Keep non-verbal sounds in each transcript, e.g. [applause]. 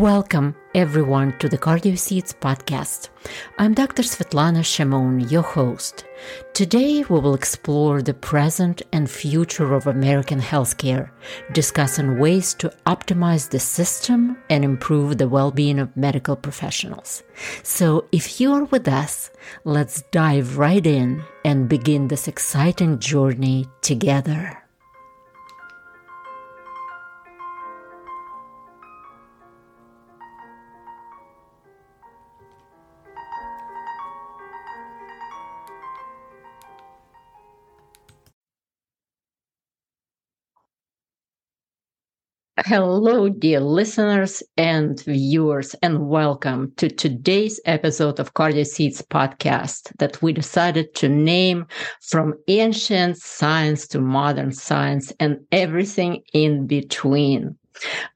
Welcome, everyone, to the Cardio Seeds podcast. I'm Dr. Svetlana Shimon, your host. Today, we will explore the present and future of American healthcare, discussing ways to optimize the system and improve the well being of medical professionals. So, if you're with us, let's dive right in and begin this exciting journey together. Hello, dear listeners and viewers, and welcome to today's episode of Cardio Seeds podcast that we decided to name from ancient science to modern science and everything in between.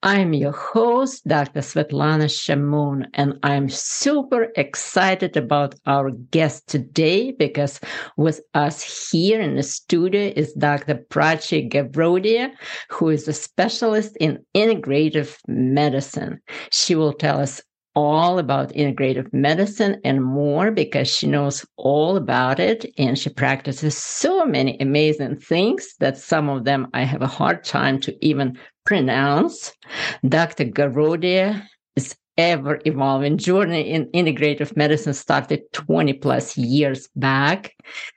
I'm your host, Dr. Svetlana Shamoon, and I'm super excited about our guest today because with us here in the studio is Dr. Prachi Garodia, who is a specialist in integrative medicine. She will tell us all about integrative medicine and more because she knows all about it and she practices so many amazing things that some of them I have a hard time to even pronounce. Dr. Garodia is ever evolving journey in integrative medicine started 20 plus years back.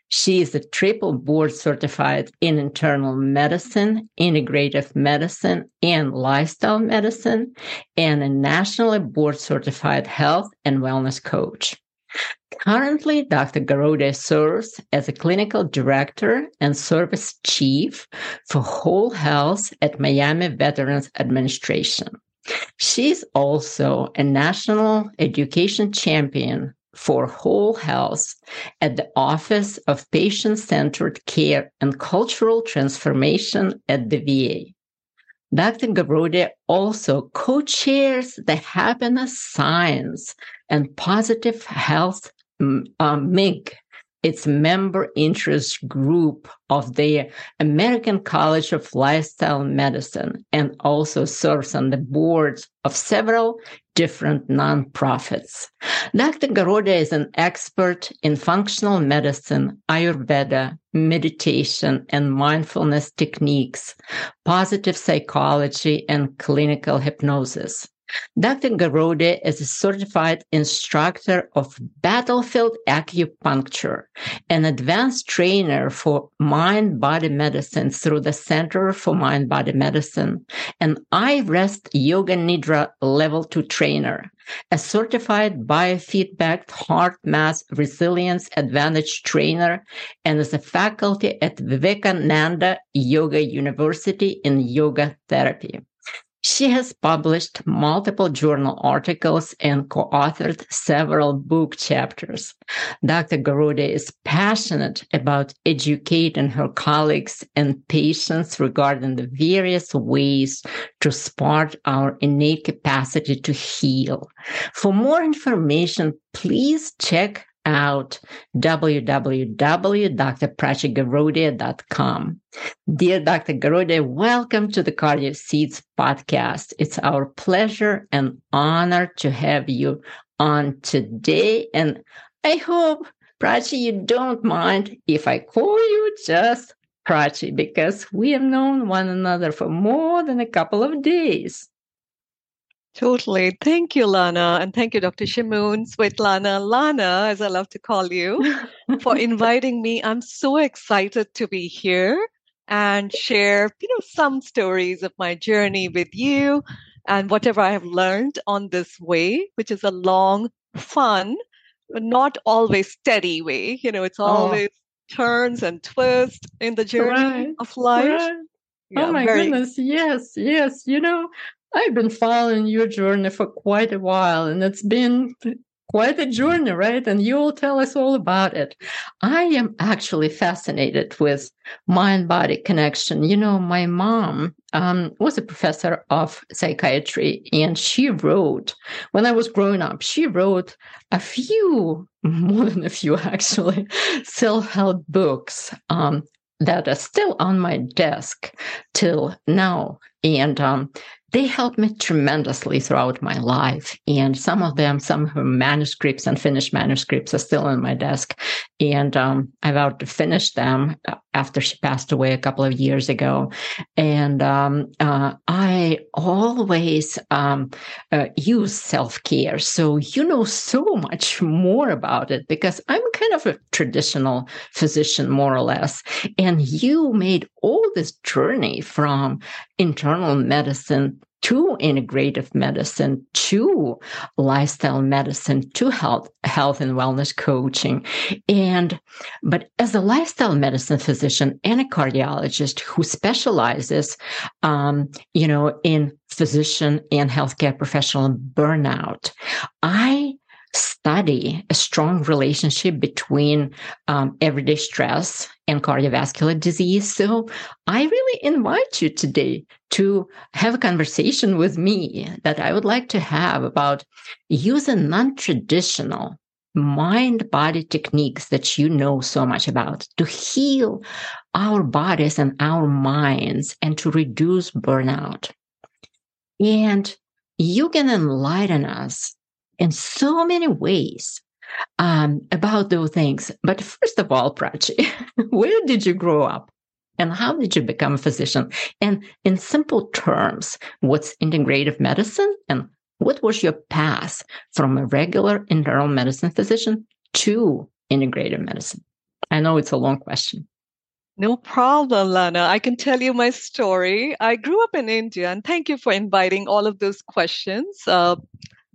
She is a triple board certified in internal medicine, integrative medicine, and lifestyle medicine, and a nationally board certified health and wellness coach. Currently, Dr. Garodia serves as a clinical director and service chief for whole health at Miami Veterans Administration. She's also a national education champion for whole health at the Office of Patient Centered Care and Cultural Transformation at the VA. Dr. Garodia also co-chairs the Happiness Science and Positive Health um, MIG its member interest group of the American College of Lifestyle Medicine and also serves on the boards of several different nonprofits. Dr. Garodia is an expert in functional medicine, Ayurveda, meditation and mindfulness techniques, positive psychology, and clinical hypnosis. Dr. Garodia is a certified instructor of battlefield acupuncture, an advanced trainer for mind body medicine through the Center for Mind Body Medicine, an iRest Yoga Nidra Level 2 trainer, a certified biofeedback HeartMath resilience advantage trainer, and is a faculty at Vivekananda Yoga University in yoga therapy. She has published multiple journal articles and co authored several book chapters. Dr. Garodia is passionate about educating her colleagues and patients regarding the various ways to spark our innate capacity to heal. For more information, please check out www.drprachigarodia.com. Dear Dr. Garodia, welcome to the Cardio Seeds podcast. It's our pleasure and honor to have you on today. And I hope, Prachi, you don't mind if I call you just Prachi because we have known one another for more than a couple of days. Totally. Thank you, Lana. And thank you, Dr. Shimoon, Svetlana, Lana, as I love to call you, for [laughs] inviting me. I'm so excited to be here and share, you know, some stories of my journey with you and whatever I have learned on this way, which is a long, fun, but not always steady way. You know, it's oh. always oh. turns and twists in the journey right. of life. Right. Oh yeah, oh my very... goodness. Yes, yes. You know, I've been following your journey for quite a while, and it's been quite a journey, right? And you'll tell us all about it. I am actually fascinated with mind body connection. You know, my mom um, was a professor of psychiatry, and she wrote, when I was growing up, she wrote a few, [laughs] more than a few actually, self help books um, that are still on my desk till now. And um, they helped me tremendously throughout my life. And some of them, some of her manuscripts and finished manuscripts are still on my desk. And um, I vowed to finish them after she passed away a couple of years ago. And um, uh, I always um, uh, use self care. So you know so much more about it because I'm kind of a traditional physician, more or less. And you made all this journey from internal medicine to integrative medicine, to lifestyle medicine, to health, health and wellness coaching. And, but as a lifestyle medicine physician and a cardiologist who specializes, um, you know, in physician and healthcare professional burnout, I study a strong relationship between um, everyday stress and cardiovascular disease. So I really invite you today to have a conversation with me that I would like to have about using non-traditional mind body techniques that you know so much about to heal our bodies and our minds and to reduce burnout. And you can enlighten us in so many ways um, about those things. But first of all, Prachi, [laughs] where did you grow up? And how did you become a physician? And in simple terms, what's integrative medicine? And what was your path from a regular internal medicine physician to integrative medicine? I know it's a long question. No problem, Lana. I can tell you my story. I grew up in India, and thank you for inviting all of those questions. Uh,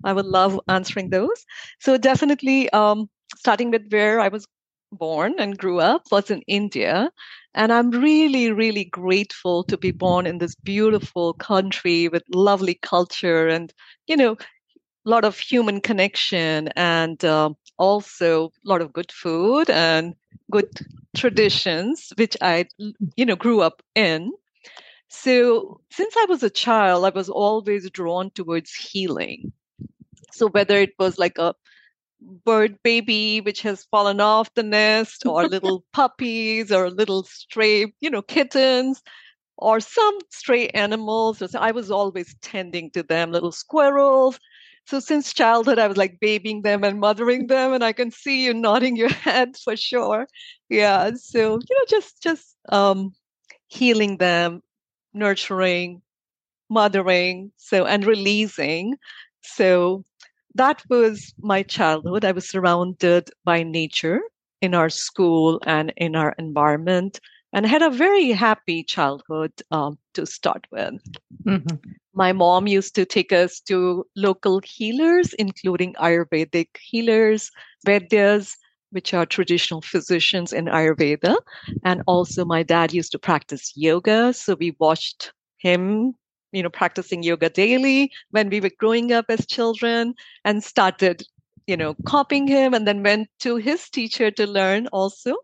I would love answering those. So definitely, um, starting with where I was born and grew up was in India. And I'm really, really grateful to be born in this beautiful country with lovely culture and, you know, a lot of human connection and uh, also a lot of good food and good traditions, which I, you know, grew up in. So since I was a child, I was always drawn towards healing. So whether it was like a bird baby which has fallen off the nest or [laughs] little puppies or little stray, you know, kittens or some stray animals. I was always tending to them, little squirrels. So since childhood, I was like babying them and mothering them, and I can see you nodding your [laughs] head for sure. Yeah. So you know, just just um, healing them, nurturing, mothering, so and releasing. So that was my childhood. I was surrounded by nature in our school and in our environment and had a very happy childhood um, to start with. Mm-hmm. My mom used to take us to local healers, including Ayurvedic healers, Vaidyas, which are traditional physicians in Ayurveda. And also, my dad used to practice yoga. So we watched him you know, practicing yoga daily when we were growing up as children and started, you know, copying him and then went to his teacher to learn also.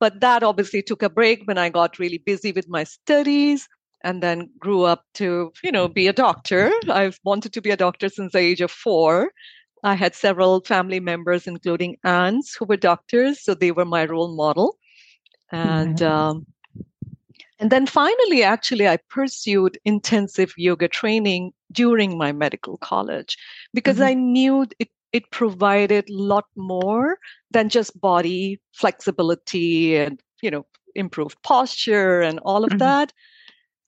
But that obviously took a break when I got really busy with my studies and then grew up to, you know, be a doctor. I've wanted to be a doctor since the age of four. I had several family members, including aunts, who were doctors, so they were my role model. And mm-hmm. um, and then finally, actually, I pursued intensive yoga training during my medical college because mm-hmm. I knew it, it provided a lot more than just body flexibility and, you know, improved posture and all of mm-hmm. that.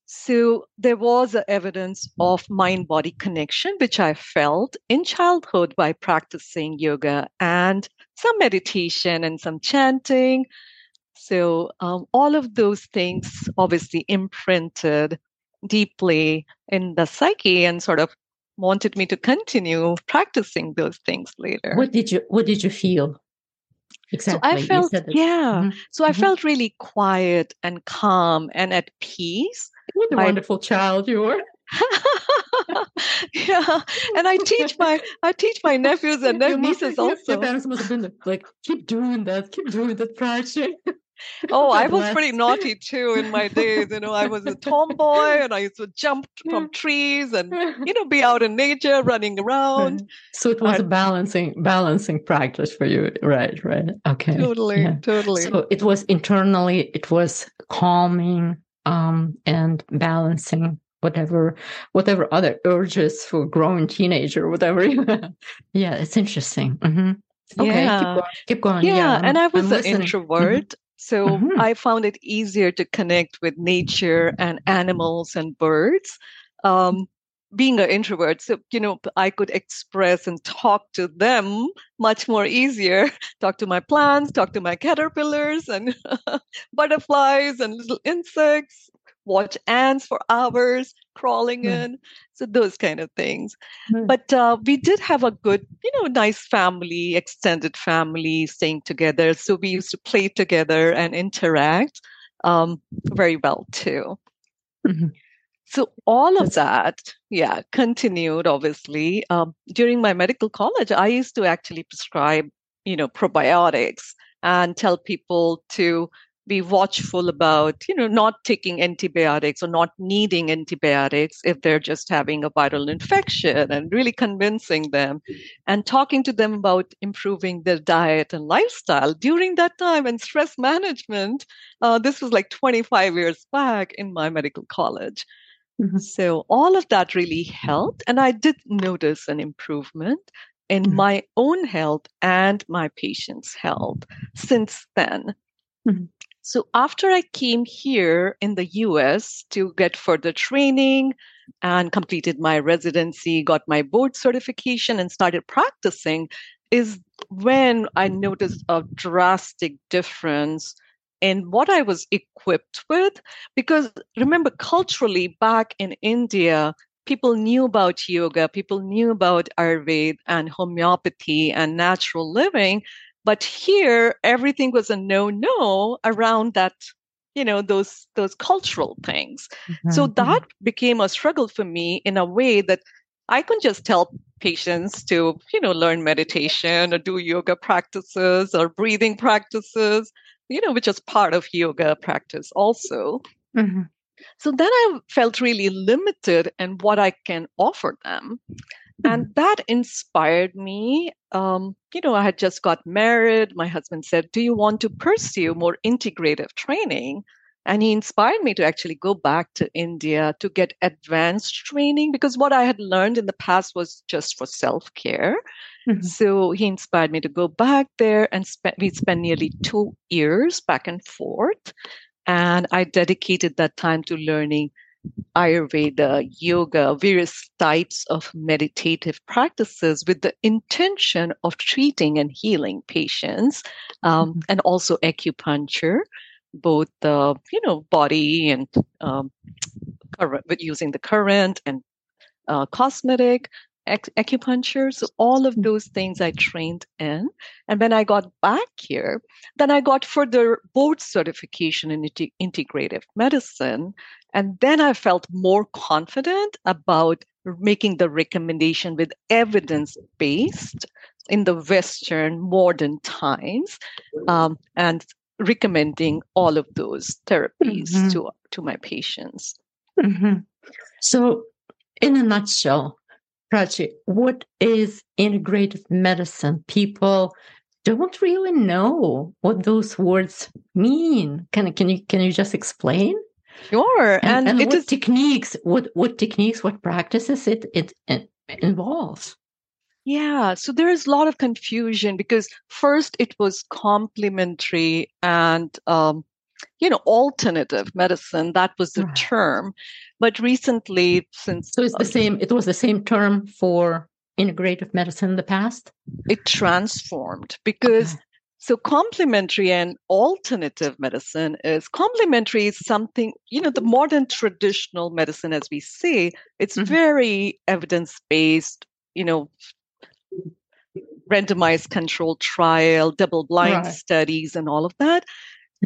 So there was evidence of mind body connection, which I felt in childhood by practicing yoga and some meditation and some chanting. So um, all of those things obviously imprinted deeply in the psyche and sort of wanted me to continue practicing those things later. What did you What did you feel? Exactly. So I felt, yeah. Mm-hmm. So I mm-hmm. felt really quiet and calm and at peace. What a I, wonderful child you were. [laughs] yeah, and I teach my [laughs] I teach my nephews and their nieces also. Your parents must have been like, keep doing that, keep doing that project. Oh, I was pretty naughty too in my days. You know, I was a tomboy and I used to jump from [laughs] trees and you [laughs] know be out in nature, running around. So it was I, a balancing balancing practice for you, right? Right. Okay. Totally. Yeah. Totally. So it was internally, it was calming um, and balancing whatever whatever other urges for growing teenager whatever [laughs] yeah it's interesting mm-hmm. okay yeah. keep going, keep going. yeah, yeah and i was I'm an listening. Mm-hmm. introvert mm-hmm. So mm-hmm. i found it easier to connect with nature and animals and birds um, being an introvert. So you know i could express and talk to them much more easier. [laughs] Talk to my plants talk to my caterpillars and [laughs] butterflies and little insects watch ants for hours crawling mm. in so those kind of things mm. but uh, we did have a good you know nice family extended family staying together so we used to play together and interact um, very well too mm-hmm. so all of that yeah continued obviously um, during my medical college i used to actually prescribe you know probiotics and tell people to be watchful about you know not taking antibiotics or not needing antibiotics if they're just having a viral infection and really convincing them and talking to them about improving their diet and lifestyle during that time and stress management uh, this was like 25 years back in my medical college mm-hmm. so all of that really helped and i did notice an improvement in mm-hmm. my own health and my patients health since then mm-hmm. So after I came here in the US to get further training and completed my residency, got my board certification, and started practicing, is when I noticed a drastic difference in what I was equipped with. Because remember, culturally, back in India, people knew about yoga, people knew about Ayurveda and homeopathy and natural living, but here, everything was a no-no around that, you know, those those cultural things. Mm-hmm. So that became a struggle for me in a way that I couldn't just tell patients to, you know, learn meditation or do yoga practices or breathing practices, you know, which is part of yoga practice also. Mm-hmm. So then I felt really limited in what I can offer them. And [laughs] that inspired me. Um, you know, I had just got married. My husband said, Do you want to pursue more integrative training? And he inspired me to actually go back to India to get advanced training because what I had learned in the past was just for self care. Mm-hmm. So he inspired me to go back there and spe- we spent nearly two years back and forth. And I dedicated that time to learning Ayurveda, yoga, various types of meditative practices with the intention of treating and healing patients, um, mm-hmm. and also acupuncture, both the you know body and um, current, using the current and uh, cosmetic acupuncture. So all of mm. those things I trained in. And when I got back here, then I got further board certification in integrative medicine. And then I felt more confident about making the recommendation with evidence based in the Western modern times um, and recommending all of those therapies mm-hmm. to, to my patients. Mm-hmm. So, in a nutshell, Prachi, what is integrative medicine? People don't really know what those words mean. Can can you can you just explain? Sure. And, and, and what is... techniques, what what techniques, what practices it, it it involves? Yeah, so there is a lot of confusion because first it was complementary and um, you know alternative medicine that was the right. term but recently since so it's the same it was the same term for integrative medicine in the past it transformed because okay. So complementary and alternative medicine is complementary is something you know the modern traditional medicine as we say it's mm-hmm. very evidence based you know randomized controlled trial double blind right. studies and all of that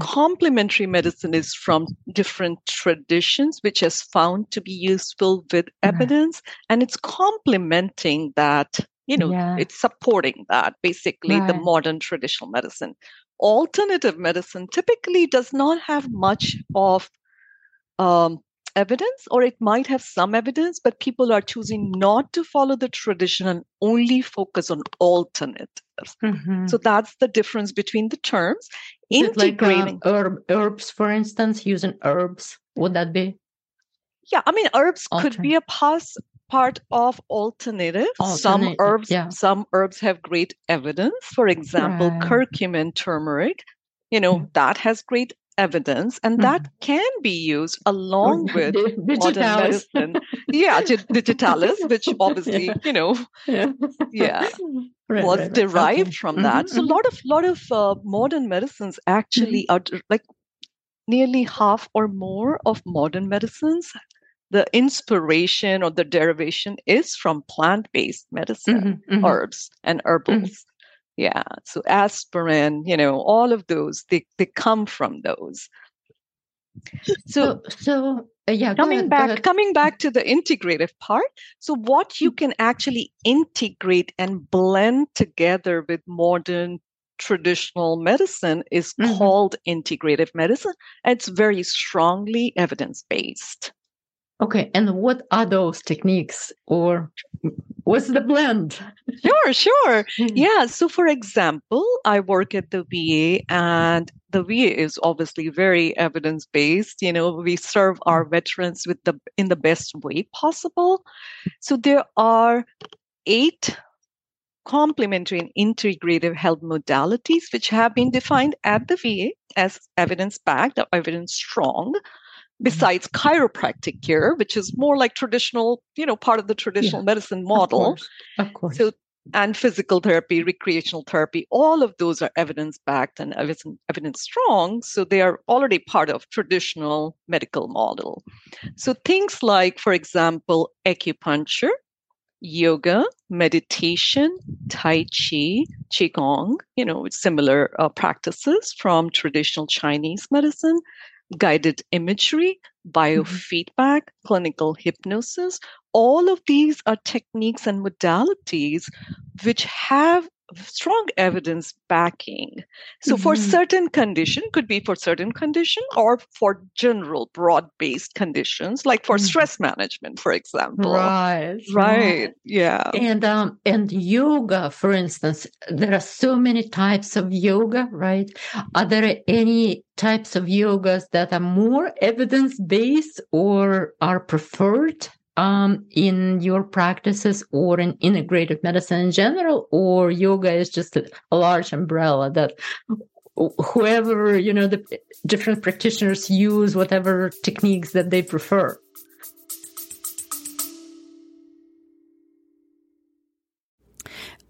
complementary medicine is from different traditions which has found to be useful with evidence right. and it's complementing that you know yeah. it's supporting that basically right. the modern traditional medicine alternative medicine typically does not have much of um, evidence or it might have some evidence but people are choosing not to follow the tradition and only focus on alternatives mm-hmm. so that's the difference between the terms integrating like, uh, herb, herbs for instance using herbs would that be Yeah, I mean, herbs could be a pass part of alternative. some herbs, yeah. some herbs have great evidence. For example, right. curcumin, turmeric. You know mm. that has great evidence, and mm. that can be used along [laughs] with modern medicine. Yeah, [laughs] digitalis, which obviously yeah. you know, yeah, yeah [laughs] right, was right, derived okay. from that. Mm-hmm, so a mm-hmm. lot of lot of uh, modern medicines actually mm-hmm. are like nearly half or more of modern medicines the inspiration or the derivation is from plant-based medicine, mm-hmm, mm-hmm. herbs and herbals. Mm-hmm. Yeah. So aspirin, you know, all of those, they, they come from those. So, so, so uh, yeah, coming ahead, back, coming back to the integrative part. So, what you mm. can actually integrate and blend together with modern traditional medicine is mm-hmm. called integrative medicine. It's very strongly evidence based. Okay, and what are those techniques or what's the blend? Sure, sure. [laughs] Yeah, so for example, I work at the VA and the VA is obviously very evidence based. You know, we serve our veterans with the in the best way possible. So there are eight complementary and integrative health modalities which have been defined at the VA as evidence backed or evidence strong besides chiropractic care, which is more like traditional, you know, part of the traditional yeah, medicine model. Of course, of course. So, and physical therapy, recreational therapy, all of those are evidence backed and evidence strong. So they are already part of traditional medical model. So things like, for example, acupuncture, yoga, meditation, tai chi, qigong, you know, similar uh, practices from traditional Chinese medicine, guided imagery, mm-hmm. biofeedback, mm-hmm. clinical hypnosis. All of these are techniques and modalities which have strong evidence backing. So mm-hmm. for certain condition could be for certain condition or for general broad based conditions like for mm-hmm. stress management for example. Right right. Yeah. And um and yoga for instance there are so many types of yoga right? Are there any types of yogas that are more evidence based or are preferred um, in your practices or in integrative medicine in general, or yoga is just a, large umbrella that whoever, you know, the different practitioners use whatever techniques that they prefer.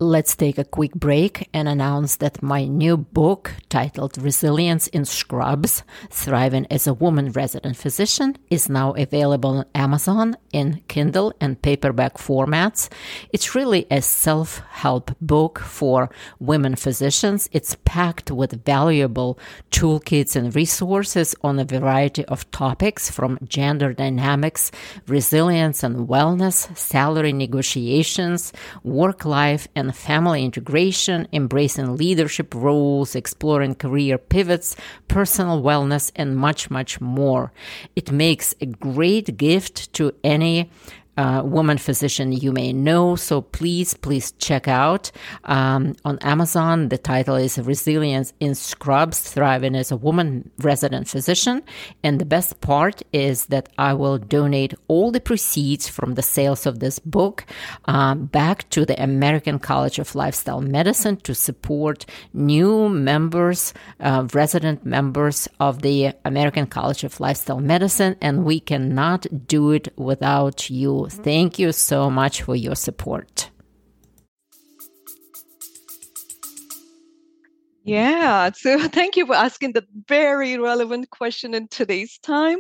Let's take a quick break and announce that my new book, titled Resilience in Scrubs Thriving as a Woman Resident Physician, is now available on Amazon in Kindle and paperback formats. It's really a self help book for women physicians. It's packed with valuable toolkits and resources on a variety of topics from gender dynamics, resilience and wellness, salary negotiations, work life, and family integration, embracing leadership roles, exploring career pivots, personal wellness, and much, much more. It makes a great gift to any uh, woman physician you may know. So please, please check out um, on Amazon. The title is Resilience in Scrubs Thriving as a Woman Resident Physician. And the best part is that I will donate all the proceeds from the sales of this book um, back to the American College of Lifestyle Medicine to support new members, uh, resident members of the American College of Lifestyle Medicine. And we cannot do it without you Thank you so much for your support. Yeah, so [laughs] thank you for asking the very relevant question in today's time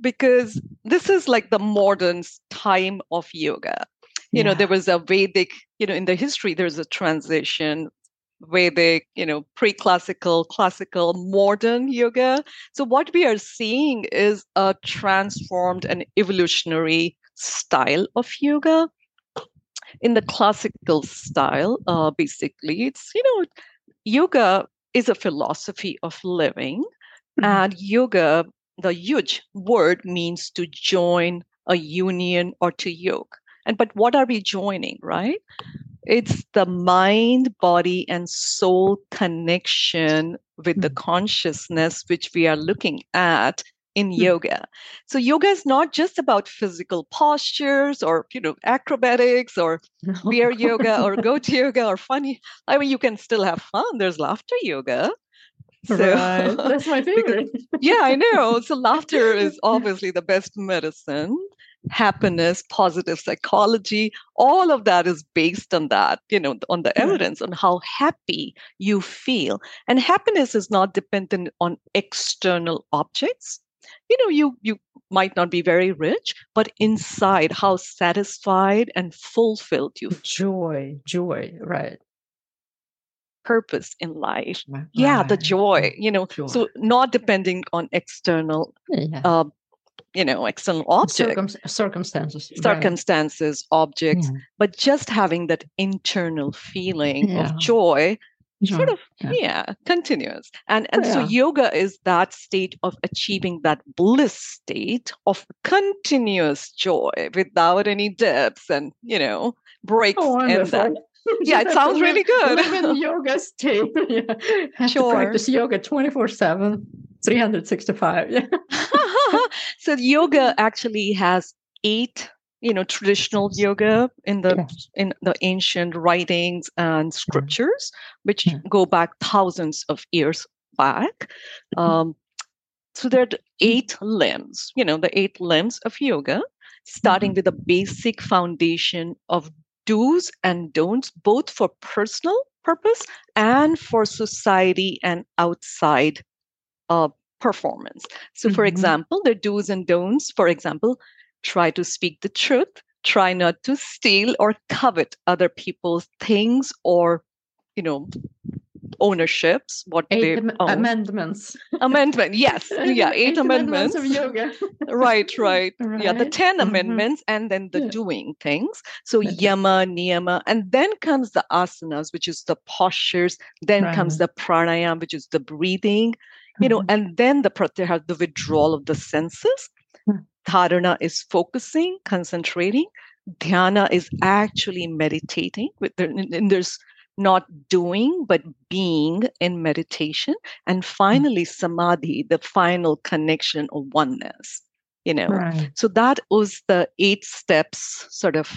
because this is like the modern time of yoga. You yeah. know, there was a Vedic, you know, in the history, there's a transition Vedic, you know, pre classical, classical, modern yoga. So, what we are seeing is a transformed and evolutionary style of yoga. In the classical style, uh, basically, it's, you know, yoga is a philosophy of living. Mm-hmm. And yoga, the huge word means to join a union or to yoke. And but what are we joining, right? It's the mind, body, and soul connection with mm-hmm. the consciousness which we are looking at in hmm. yoga. So yoga is not just about physical postures or you know acrobatics or [laughs] bear yoga or goat yoga or funny. I mean, you can still have fun. There's laughter yoga. So, right. That's my [laughs] favorite. yeah, I [laughs] know. So laughter is obviously the best medicine. Happiness, positive psychology, all of that is based on that, you know, on the evidence on how happy you feel. And happiness is not dependent on external objects you know you you might not be very rich but inside how satisfied and fulfilled you joy joy right purpose in life right. yeah the joy you know joy. so not depending on external yeah. uh, you know external objects Circum- circumstances circumstances right. objects yeah. but just having that internal feeling yeah. of joy sort of yeah, yeah continuous and and yeah. so yoga is that state of achieving that bliss state of continuous joy without any dips and you know breaks oh, in that yeah, it sounds [laughs] really good. Live in [laughs] yoga state. [laughs] yeah. Have sure. to practice yoga 24 7, 365. Yeah. so yoga actually has eight you know traditional yoga in the yes. in the ancient writings and scriptures which yeah. go back thousands of years back mm-hmm. um, so there are eight limbs you know the eight limbs of yoga starting mm-hmm. with a basic foundation of do's and don'ts both for personal purpose and for society and outside uh, performance so mm-hmm. for example the do's and don'ts for example try to speak the truth, try not to steal or covet other people's things or, you know, ownerships, what eight they am- own. amendments. Amendment, yes, [laughs] yeah, eight, eight amendments. amendments. of yoga. right, right, right, [laughs] yeah, the 10 mm-hmm. amendments, and then the yeah. doing things. So yama, niyama, and then comes the asanas, which is the postures. Then right. comes the pranayam, which is the breathing. You know, mm-hmm. and then the pratyahara, the withdrawal of the senses Dharana is focusing, concentrating. Dhyana is actually meditating. And there's not doing, but being in meditation. And finally, samadhi, the final connection of oneness. You know, right. so that was the eight steps, sort of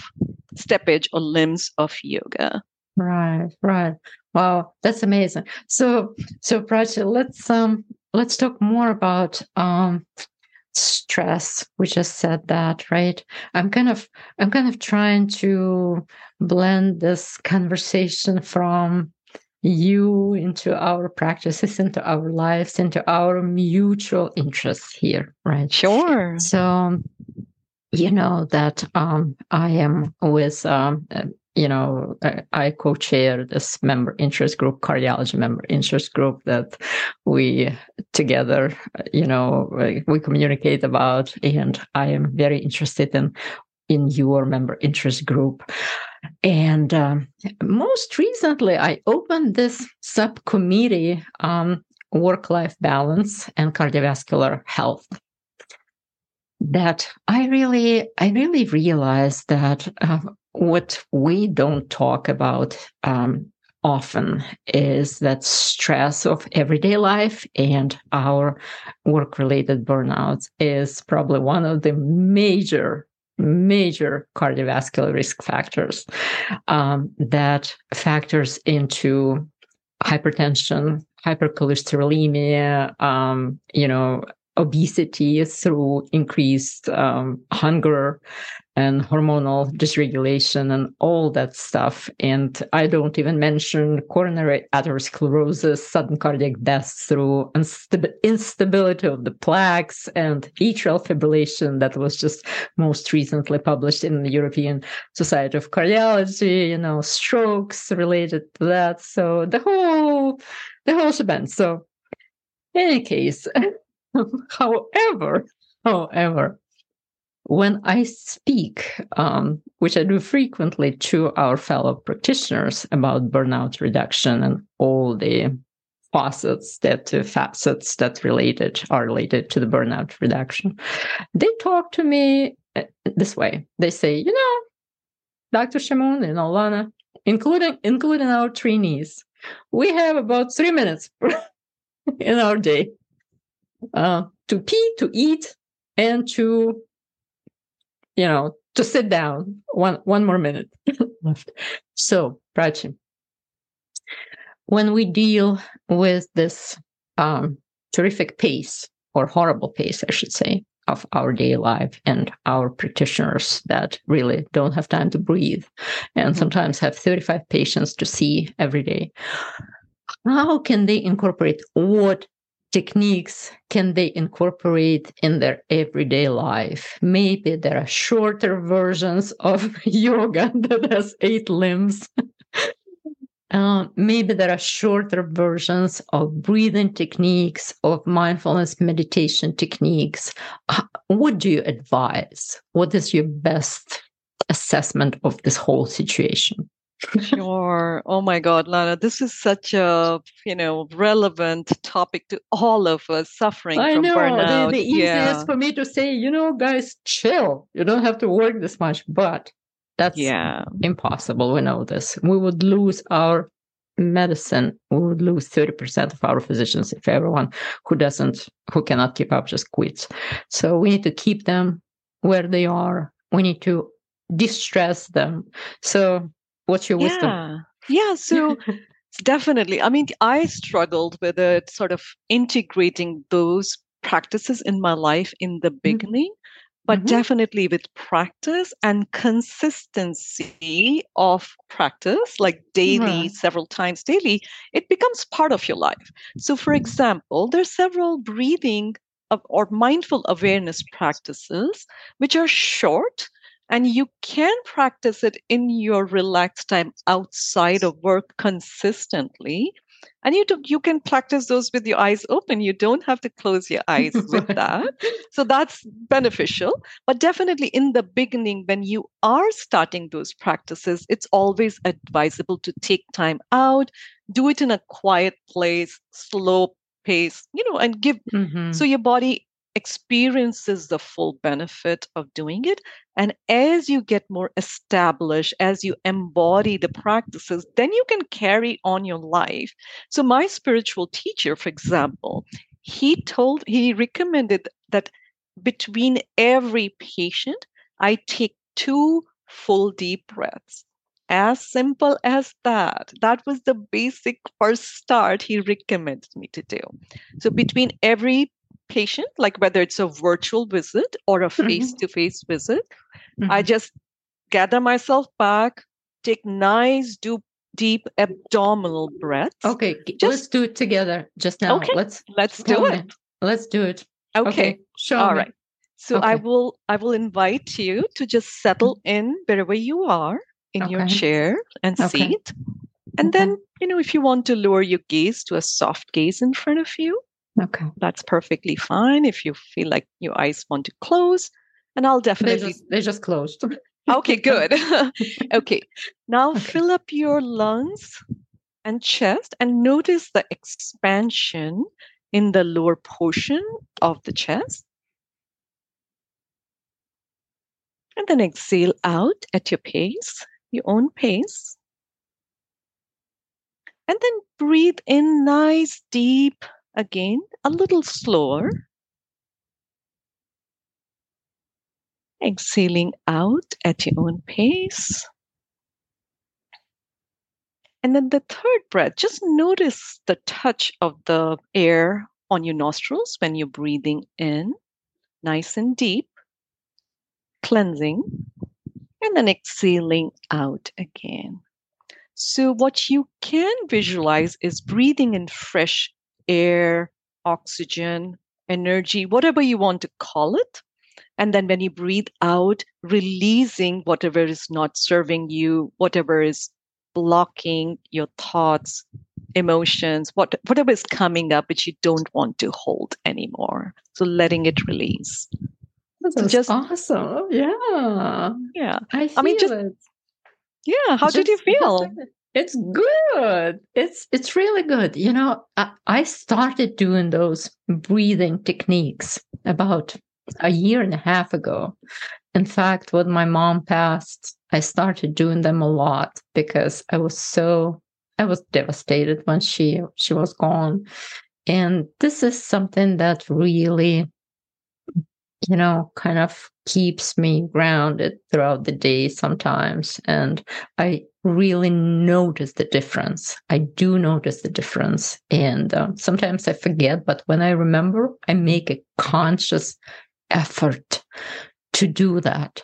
steppage or limbs of yoga. Right, right. Wow, that's amazing. So, so Prachi, let's um let's talk more about um stress we just said that right? I'm kind of i'm kind of trying to blend this conversation from you into our practices into our lives into our mutual interests here right? Sure. So you know that um, i am with um, you know, I, co-chair this member interest group, cardiology member interest group that we together, you know, we communicate about, and I am very interested in in your member interest group. And um, most recently, I opened this subcommittee on work-life balance and cardiovascular health that I really, I really realized that uh, what we don't talk about um, often is that stress of everyday life and our work related burnouts is probably one of the major major cardiovascular risk factors um, that factors into hypertension hypercholesterolemia um, you know obesity through increased um, hunger and hormonal dysregulation and all that stuff. And I don't even mention coronary atherosclerosis, sudden cardiac death through instability of the plaques and atrial fibrillation that was just most recently published in the European Society of Cardiology, you know, strokes related to that. So the whole, the whole shebang. So in any case, [laughs] however, however, when I speak, um, which I do frequently to our fellow practitioners about burnout reduction and all the facets that uh, facets that related are related to the burnout reduction, they talk to me uh, this way. They say, you know, Dr. Shimon and Alana, including including our trainees, we have about three minutes [laughs] in our day. Uh, to pee, to eat, and to, you know, to sit down. One one more minute [laughs] left. So, Prachi, when we deal with this um, terrific pace or horrible pace, I should say, of our day life and our practitioners that really don't have time to breathe and mm-hmm. sometimes have 35 patients to see every day. How can they incorporate what techniques can they incorporate in their everyday life? Maybe there are shorter versions of [laughs] yoga that has eight limbs. [laughs] Uh, maybe there are shorter versions of breathing techniques, of mindfulness meditation techniques. Uh, what do you advise? What is your best assessment of this whole situation? Sure. Oh my God, Lana, this is such a you know relevant topic to all of us suffering I from know. burnout. The, the easiest yeah. for me to say, you know, guys, chill. You don't have to work this much, but that's yeah. impossible. We know this. We would lose our medicine. We would lose 30% of our physicians if everyone who doesn't, who cannot keep up just quits. So we need to keep them where they are. We need to distress them. So what's your yeah. wisdom? Yeah. So [laughs] definitely. I mean, I struggled with it, sort of integrating those practices in my life in the mm-hmm. beginning but mm-hmm. definitely with practice and consistency of practice, like daily, mm-hmm. several times daily, it becomes part of your life. So, for example, there's several breathing or mindful awareness practices which are short and you can practice it in your relaxed time outside of work consistently. And you do, you can practice those with your eyes open. You don't have to close your [laughs] eyes with that. So that's beneficial. But definitely in the beginning when you are starting those practices it's always advisable to take time out do it in a quiet place slow pace you know and give mm-hmm. so your body experiences the full benefit of doing it. And as you get more established, as you embody the practices, then you can carry on your life. So, my spiritual teacher, for example, he told, he recommended that between every patient, I take two full deep breaths. As simple as that. That was the basic first start he recommended me to do. So, between every patient, like whether it's a virtual visit or a face to face visit, mm-hmm. I just gather myself back, take nice, deep, deep abdominal breaths. Okay, just, let's do it together just now. Okay, let's let's do it. Me. Let's do it. Okay, okay show All right. So okay. I will I will invite you to just settle mm-hmm. in wherever you are in okay. your chair and seat. And then, you know, if you want to lower your gaze to a soft gaze in front of you, Okay. That's perfectly fine if you feel like your eyes want to close. And I'll definitely. They just, they just closed. okay, good. [laughs] [laughs] okay. Now okay. fill up your lungs and chest and notice the expansion in the lower portion of the chest. And then exhale out at your pace, your own pace. And then breathe in nice, deep Again, a little slower. Exhaling out at your own pace. And then the third breath, just notice the touch of the air on your nostrils when you're breathing in, nice and deep, cleansing, and then exhaling out again. So, what you can visualize is breathing in fresh air, oxygen, energy, whatever you want to call it. And then when you breathe out, releasing whatever is not serving you, whatever is blocking your thoughts, emotions, what, whatever is coming up which you don't want to hold anymore. So letting it release. That's so just awesome. Yeah. Yeah. I, I mean, just, it. yeah. How just, did you feel? [laughs] [laughs] It's good. It's it's really good. You know, I, I started doing those breathing techniques about a year and a half ago. In fact, when my mom passed, I started doing them a lot because I was so I was devastated when she she was gone. And this is something that really you know, kind of keeps me grounded throughout the day sometimes. And I really notice the difference. I do notice the difference. And uh, sometimes I forget, but when I remember, I make a conscious effort to do that.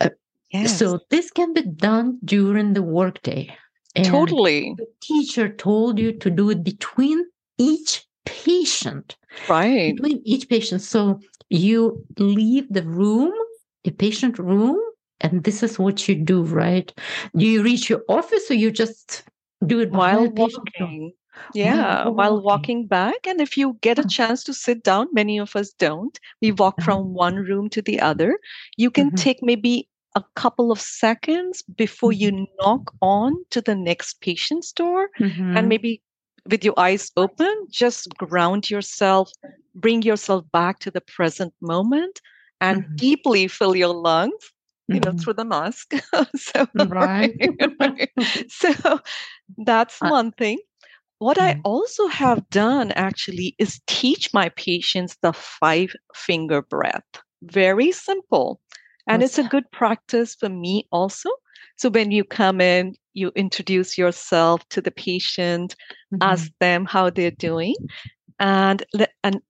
Uh, yes. So this can be done during the workday. And totally. The teacher told you to do it between each patient. Right. Between each patient. So you leave the room, the patient room, and this is what you do, right? Do you reach your office or you just do it while walking? Yeah, while, while walking back. And if you get a chance to sit down, many of us don't. We walk uh-huh. from one room to the other. You can mm-hmm. take maybe a couple of seconds before you mm-hmm. knock on to the next patient's door mm-hmm. and maybe with your eyes open, just ground yourself, bring yourself back to the present moment, and mm-hmm. deeply fill your lungs. You know, mm-hmm. through the mask. [laughs] so, right. [laughs] so that's [laughs] uh, one thing. What I mm-hmm. also have done actually is teach my patients the five finger breath. Very simple. And it's a good practice for me also. So when you come in, you introduce yourself to the patient, mm-hmm. ask them how they're doing, and and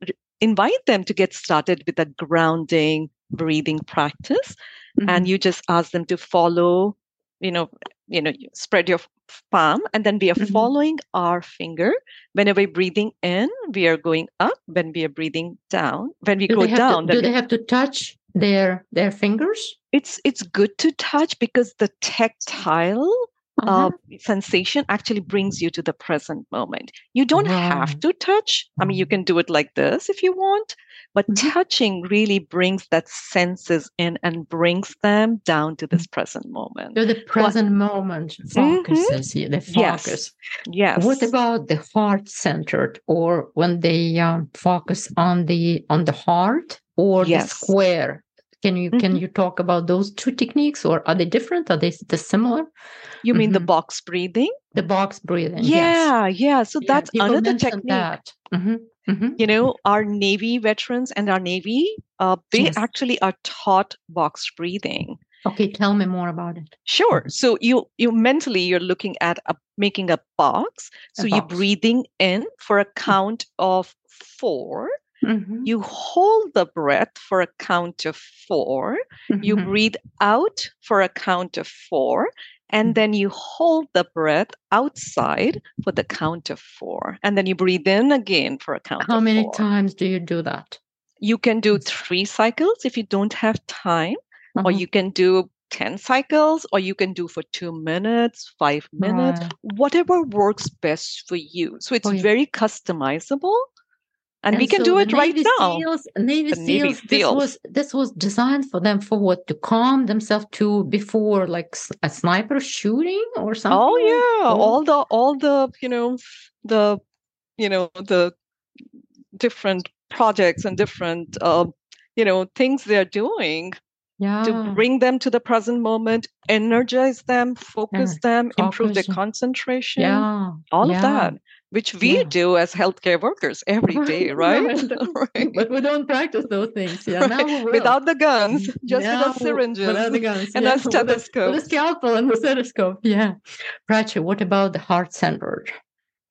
invite them to get started with a grounding breathing practice. Mm-hmm. And you just ask them to follow, you know, you know, spread your palm and then we are mm-hmm. following our finger. Whenever we're breathing in, we are going up. When we are breathing down, when we do go down, to, do they have to touch their their fingers? It's it's good to touch because the tactile uh-huh. uh, sensation actually brings you to the present moment. You don't have to touch. I mean, you can do it like this if you want, but mm-hmm. touching really brings that senses in and brings them down to this mm. present moment. So the present moment focuses mm-hmm. the focus. Yes. yes. What about the heart centered or when they um, focus on the on the heart or yes. the square? Can you mm-hmm. can you talk about those two techniques, or are they different? Are they similar? You mean mm-hmm. the box breathing? The box breathing. Yeah, yes. yeah. So yeah, that's another technique. That. Mm-hmm. Mm-hmm. You know, our Navy veterans and our Navy, uh, they yes. actually are taught box breathing. Okay, tell me more about it. Sure. So you you mentally you're looking at a, making a box. So a box. you're breathing in for a count of 4 Mm-hmm. You hold the breath for a count of 4 mm-hmm. You breathe out for a count of four. And mm-hmm. then you hold the breath outside for the count of four. And then you breathe in again for a count How many four. times do you do that? You can do three cycles if you don't have time, uh-huh. or you can do 10 cycles, or you can do for two minutes, five minutes, right. whatever works best for you. So it's oh, yeah. very customizable and, and we can so do it right now. Seals, Navy, Navy Seals, this was this was designed for them for what to calm themselves to before like a sniper shooting or something. Oh yeah, oh. all the all the you know the you know the different projects and different uh, you know things they're doing yeah. to bring them to the present moment, energize them, focus yeah. them, focus. improve their concentration. Yeah. All yeah. of that which we yeah. do as healthcare workers every [laughs] day, right? [laughs] right. But we don't practice those things. Yeah, right. without the guns, just yeah, with the syringes, without the guns, [laughs] and yeah. a stethoscope, with a scalpel and the stethoscope. Yeah, Prachi, what about the heart centered?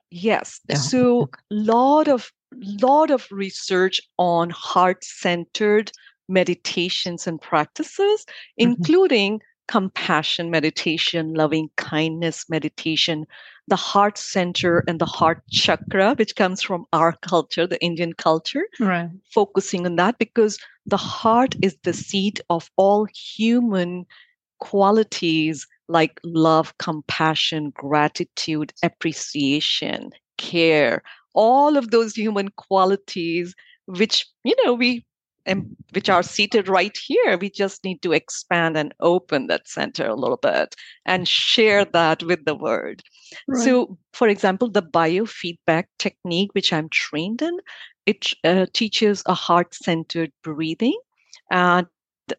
Yes, yeah. so lot of lot of research on heart centered meditations and practices, mm-hmm. including compassion meditation, loving kindness meditation, the heart center and the heart chakra, which comes from our culture, the Indian culture, right. focusing on that because the heart is the seat of all human qualities like love, compassion, gratitude, appreciation, care, all of those human qualities which you know we and which are seated right here. We just need to expand and open that center a little bit and share that with the world. Right. So, for example, the biofeedback technique, which I'm trained in, it uh, teaches a heart centered breathing. And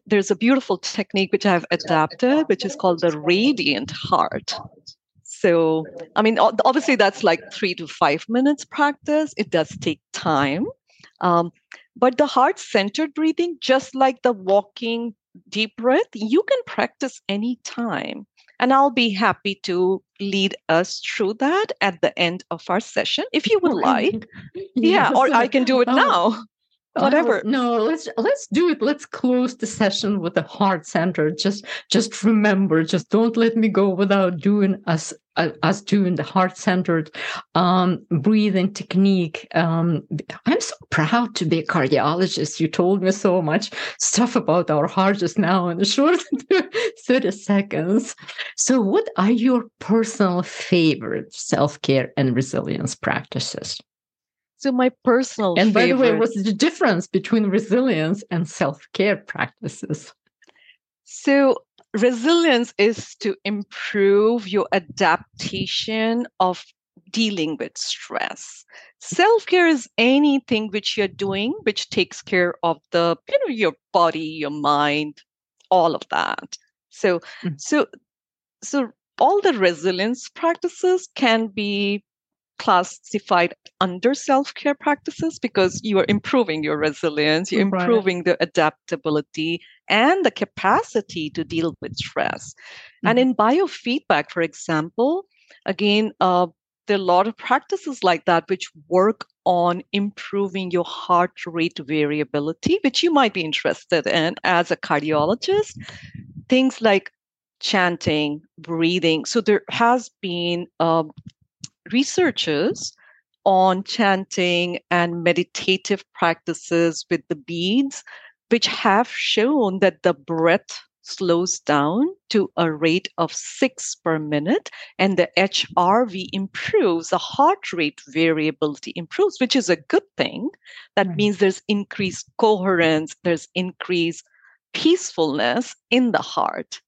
there's a beautiful technique which I've adapted, which is called the radiant heart. So, I mean, obviously, that's like three to five minutes practice. It does take time. Um, But the heart centered breathing, just like the walking deep breath, you can practice anytime. And I'll be happy to lead us through that at the end of our session if you would oh, like. yes. Yeah, or I can do it [laughs] oh. now. Oh, whatever. no let's let's do it. Let's close the session with the heart center. Just just remember just don't let me go without doing us uh, us doing the heart centered um, breathing technique. Um, i'm so proud to be a cardiologist. You told me so much stuff about our heart just now in a short [laughs] 30 seconds. So what are your personal favorite self-care and resilience practices so my personal and by the way, what's the difference between resilience and self-care practices? So resilience is to improve your adaptation of dealing with stress. Self-care is anything which you're doing which takes care of the you know your body, your mind, all of that. So mm-hmm. so so all the resilience practices can be classified under self-care practices because you are improving your resilience you're right. improving the adaptability and the capacity to deal with stress mm-hmm. and in biofeedback for example again uh, there are a lot of practices like that which work on improving your heart rate variability which you might be interested in as a cardiologist things like chanting breathing so there has been um, researchers on chanting and meditative practices with the beads, which have shown that the breath slows down to a rate of six per minute, and the HRV improves, the heart rate variability improves, which is a good thing. That mm-hmm. means there's increased coherence, there's increased peacefulness in the heart.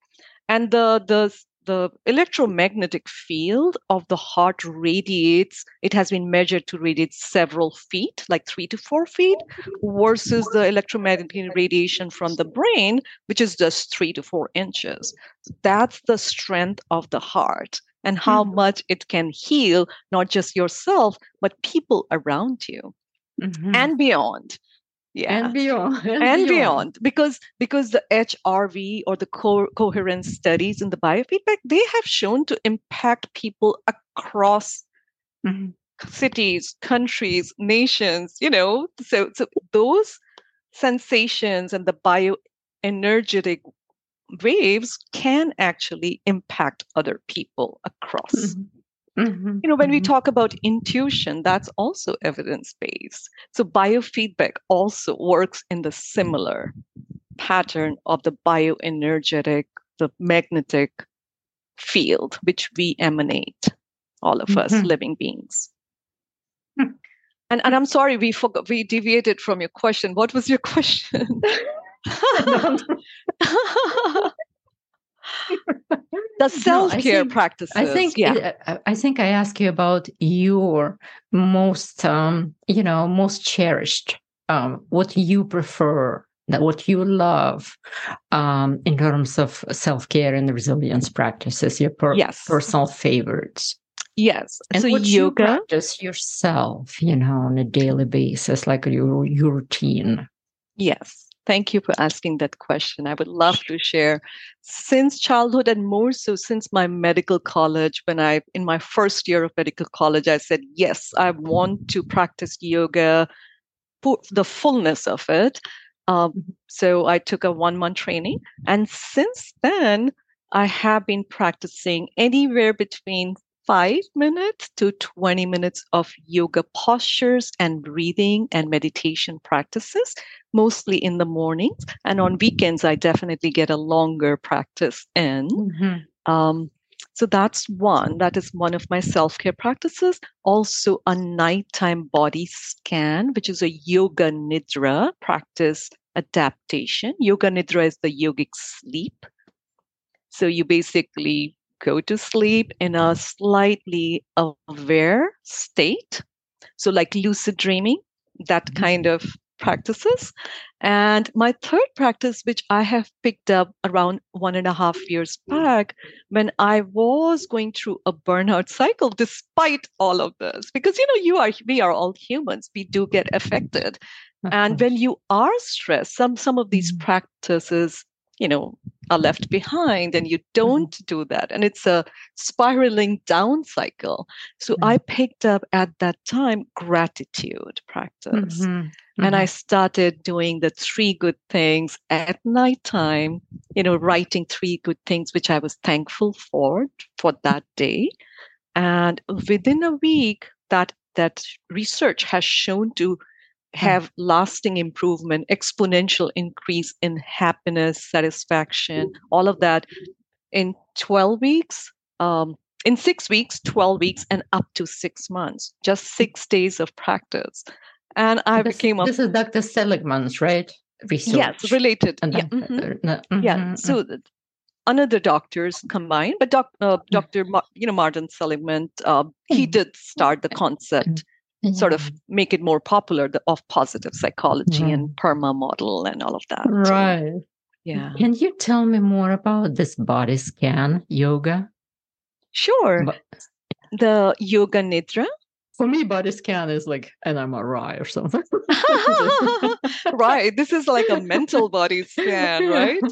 And the, the the electromagnetic field of the heart radiates, it has been measured to radiate several feet, like three to four feet, versus the electromagnetic radiation from the brain, which is just three to four inches. That's the strength of the heart and how mm-hmm. much it can heal not just yourself, but people around you mm-hmm. and beyond yeah and beyond [laughs] and, and beyond. beyond. because because the hrv or the co- coherence studies in the biofeedback they have shown to impact people across mm-hmm. cities countries nations you know so so those sensations and the bioenergetic waves can actually impact other people across mm-hmm. Mm-hmm. You know, when mm-hmm. we talk about intuition, that's also evidence based. So biofeedback also works in the similar pattern of the bioenergetic, the magnetic field which we emanate, all of mm-hmm. us living beings. Hmm. And, and I'm sorry, we forgot, we deviated from your question. What was your [laughs] question? [laughs] [laughs] the [laughs] self-care no, practices i think yeah. i think i ask you about your most um you know most cherished um what you prefer that what you love um in terms of self-care and resilience practices your per- yes. personal favorites. Yes. And so what yoga you practice yourself you know on a daily basis like your, your routine. Yes Thank you for asking that question. I would love to share. Since childhood and more so since my medical college, when I, in my first year of medical college, I said, yes, I want to practice yoga, for the fullness of it. Um, mm-hmm. so I took a one month training. And since then, I have been practicing anywhere between five minutes to 20 minutes of yoga postures and breathing and meditation practices, mostly in the mornings. And on weekends, I definitely get a longer practice in. Mm-hmm. Um, so that's one. That is one of my self care practices. Also, a nighttime body scan, which is a yoga nidra practice adaptation. Yoga nidra is the yogic sleep. So you basically go to sleep in a slightly aware state. So, like lucid dreaming, that mm-hmm. kind of practices. And my third practice, which I have picked up around one and a half years back, when I was going through a burnout [laughs] cycle, despite all of this, because you know, you are we are all humans, we do get affected. and when you are stressed, some some of these mm-hmm. practices, you know, are left behind and you mm-hmm. don't mm-hmm. do that. And it's a spiraling down cycle. So mm-hmm. I picked up at that time gratitude practice. Mm-hmm. And I mm-hmm. started doing the three good things at nighttime, you know, writing three good things which I was thankful for for that day. And within a week, that that research has shown to Hmm. have lasting improvement, exponential increase in happiness, satisfaction, all of that in 12 weeks, um, in six weeks, 12 weeks, and up to six months, just six days of practice. And I this, became a. This is Dr. Seligman's, right? Research. Yes, related. yeah. Mm-hmm. Mm-hmm. yeah. Mm-hmm. So another doctors combined, but doc, uh, Dr. Mm. Ma- you know, Martin Seligman, uh, he mm. did start the concept mm-hmm. sort of make it more popular the, of positive psychology and PERMA model and all of that. Right. So, yeah. Can you tell me more about this body scan yoga? Sure. But- the yoga nidra for me, body scan is like an MRI or something. [laughs] right. This is like a mental body scan, right? [laughs]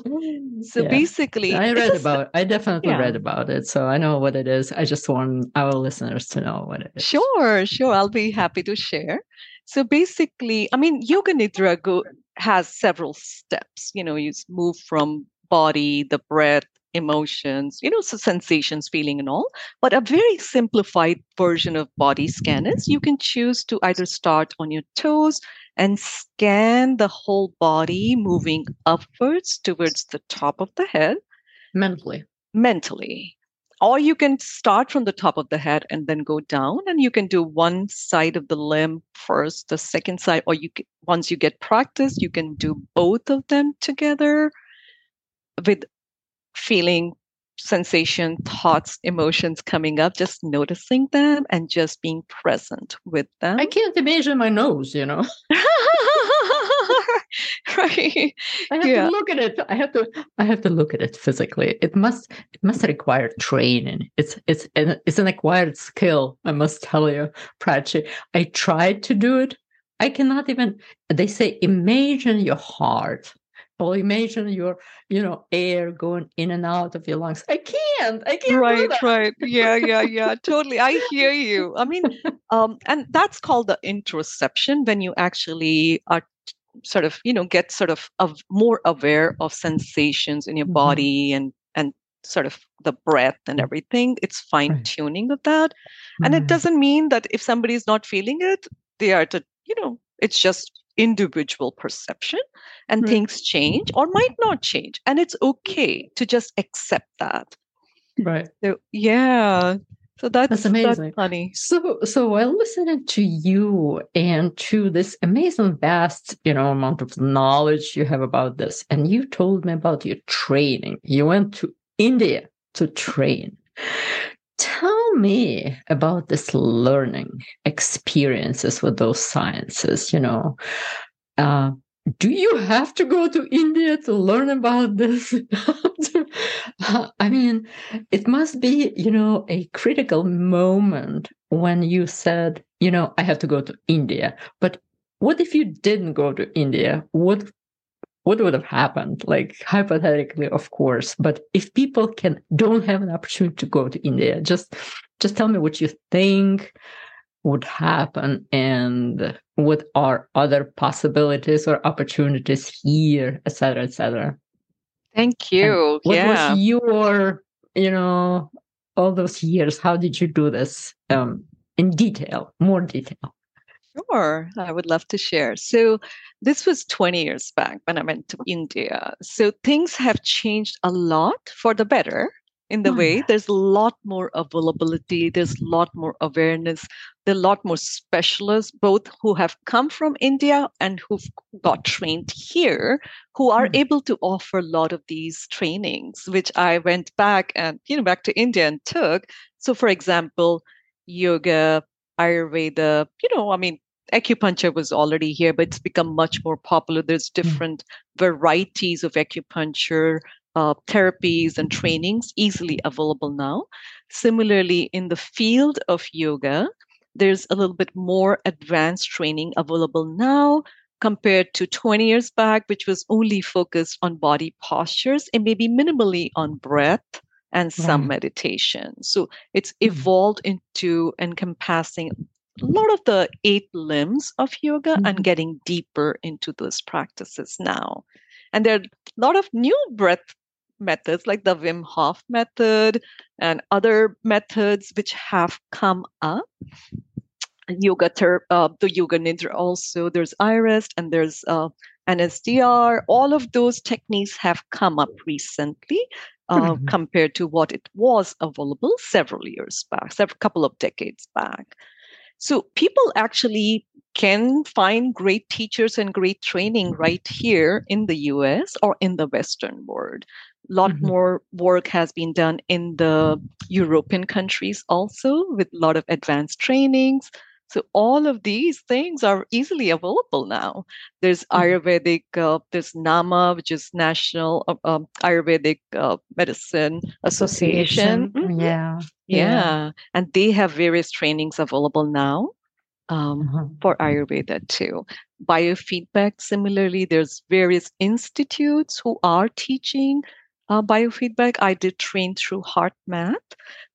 So yeah. basically, I read about. I definitely yeah. read about it, so I know what it is. I just want our listeners to know what it is. Sure, sure. I'll be happy to share. So basically, I mean, yoga nidra go, has several steps. You know, you move from body, the breath, emotions, you know, so sensations, feeling, and all. But a very simplified version of body scan is you can choose to either start on your toes and scan the whole body, moving upwards towards the top of the head. Mentally. Mentally. Or you can start from the top of the head and then go down, and you can do one side of the limb first, the second side, or you can, once you get practice, you can do both of them together with feeling sensation, thoughts, emotions coming up, just noticing them and just being present with them. I can't imagine my nose, you know. [laughs] right. I have yeah. to look at it. I have to I have to look at it physically. It must it must require training. It's it's an it's an acquired skill, I must tell you, Prachi. I tried to do it. I cannot even they say imagine your heart well, imagine your, you know, air going in and out of your lungs. I can't. I can't. Right, right. Yeah, yeah, yeah. totally. I hear you. I mean, [laughs] um, and that's called the interoception when you actually are sort of, you know, get sort of, of more aware of sensations in your mm-hmm. body and and sort of the breath and everything. It's fine tuning right. of that. And mm-hmm. it doesn't mean that if somebody is not feeling it, they are to, you know, it's just individual perception and right. things change or might not change and it's okay to just accept that. Right. So yeah. So that's, that's amazing. that's funny. So so while listening to you and to this amazing vast you know amount of knowledge you have about this and you told me about your training you went to india to train Tell me about this learning experiences with those sciences. You know, uh, do you have to go to India to learn about this? [laughs] I mean, it must be, you know, a critical moment when you said, you know, I have to go to India. But what if you didn't go to India? What what would have happened? Like hypothetically of course but if people can don't have an opportunity to go to india just just tell me what you think would happen and what are other possibilities or opportunities here etc etc thank you. and what yeah. was your you know all those years? How did you do this um in detail more detail Sure, I would love to share. So, this was 20 years back when I went to India. So, things have changed a lot for the better in the oh, way there's a lot more availability, there's a lot more awareness, there are a lot more specialists, both who have come from India and who've got trained here, who are mm. able to offer a lot of these trainings, which I went back and, you know, back to India and took. So, for example, yoga, Ayurveda, you know, I mean, acupuncture was already here, but it's become much more popular. There's hmm. different mm. varieties of acupuncture uh, therapies and trainings easily available now. Similarly, in the field of yoga, there's a little bit more advanced training available now compared to 20 years back, which was only focused on body postures and maybe minimally on breath and some right. meditation. So it's mm-hmm. evolved into encompassing a lot of the eight limbs of yoga mm-hmm. and getting deeper into those practices now. And there are a lot of new breath methods like the Wim Hof method and other methods which have come up. Yoga, ter- uh, the yoga nidra also. There's iRest and there's uh, NSDR. All of those techniques have come up recently uh, mm-hmm. compared to what it was available several years back, several couple of decades back. So people actually can find great teachers and great training right here in the US or in the Western world. A lot mm-hmm. more work has been done in the European countries also with a lot of advanced trainings. So all of these things are easily available now. There's mm-hmm. Ayurvedic, uh, there's NAMA, which is National uh, um, Ayurvedic uh, Medicine Association. Mm-hmm. Yeah. yeah. yeah, and they have various trainings available now um, uh-huh. for Ayurveda too. Biofeedback, similarly, there's various institutes who are teaching uh, biofeedback. I did train through HeartMath.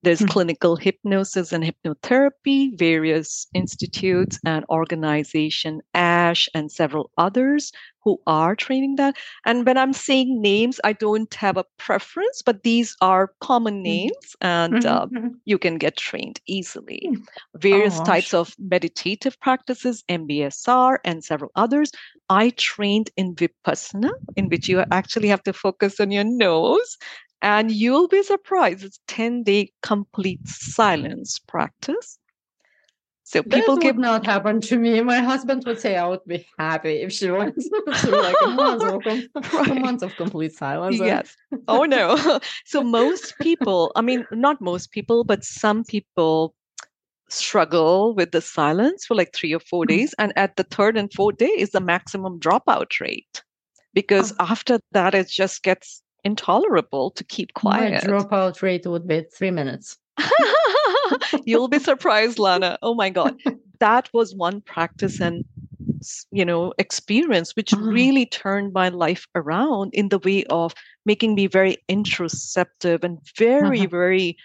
There's mm-hmm. clinical hypnosis and hypnotherapy, various institutes and organization, ASH, and several others who are training that. And when I'm saying names, I don't have a preference, but these are common mm-hmm. names and mm-hmm. uh, you can get trained easily. Hmm. Various oh, types of meditative practices, MBSR, and several others. I trained in Vipassana, in which you actually have to focus on your nose. And you'll be surprised. It's 10 day complete silence practice so people this would not happen to me. My husband would say I would be happy if she went [laughs] through like a month of, [laughs] right. a month of complete silence. Yes. oh no. [laughs] so most people, I mean, not most people, but some people struggle with the silence for like three or four mm-hmm. days. And at the third and fourth day is the maximum dropout rate. Because oh. after that it just gets intolerable to keep quiet. My dropout rate would be three minutes. [laughs] You'll be surprised, Lana. Oh my God. [laughs] That was one practice and you know experience which uh-huh. really turned my life around in the way of making me very introspective and very uh-huh. very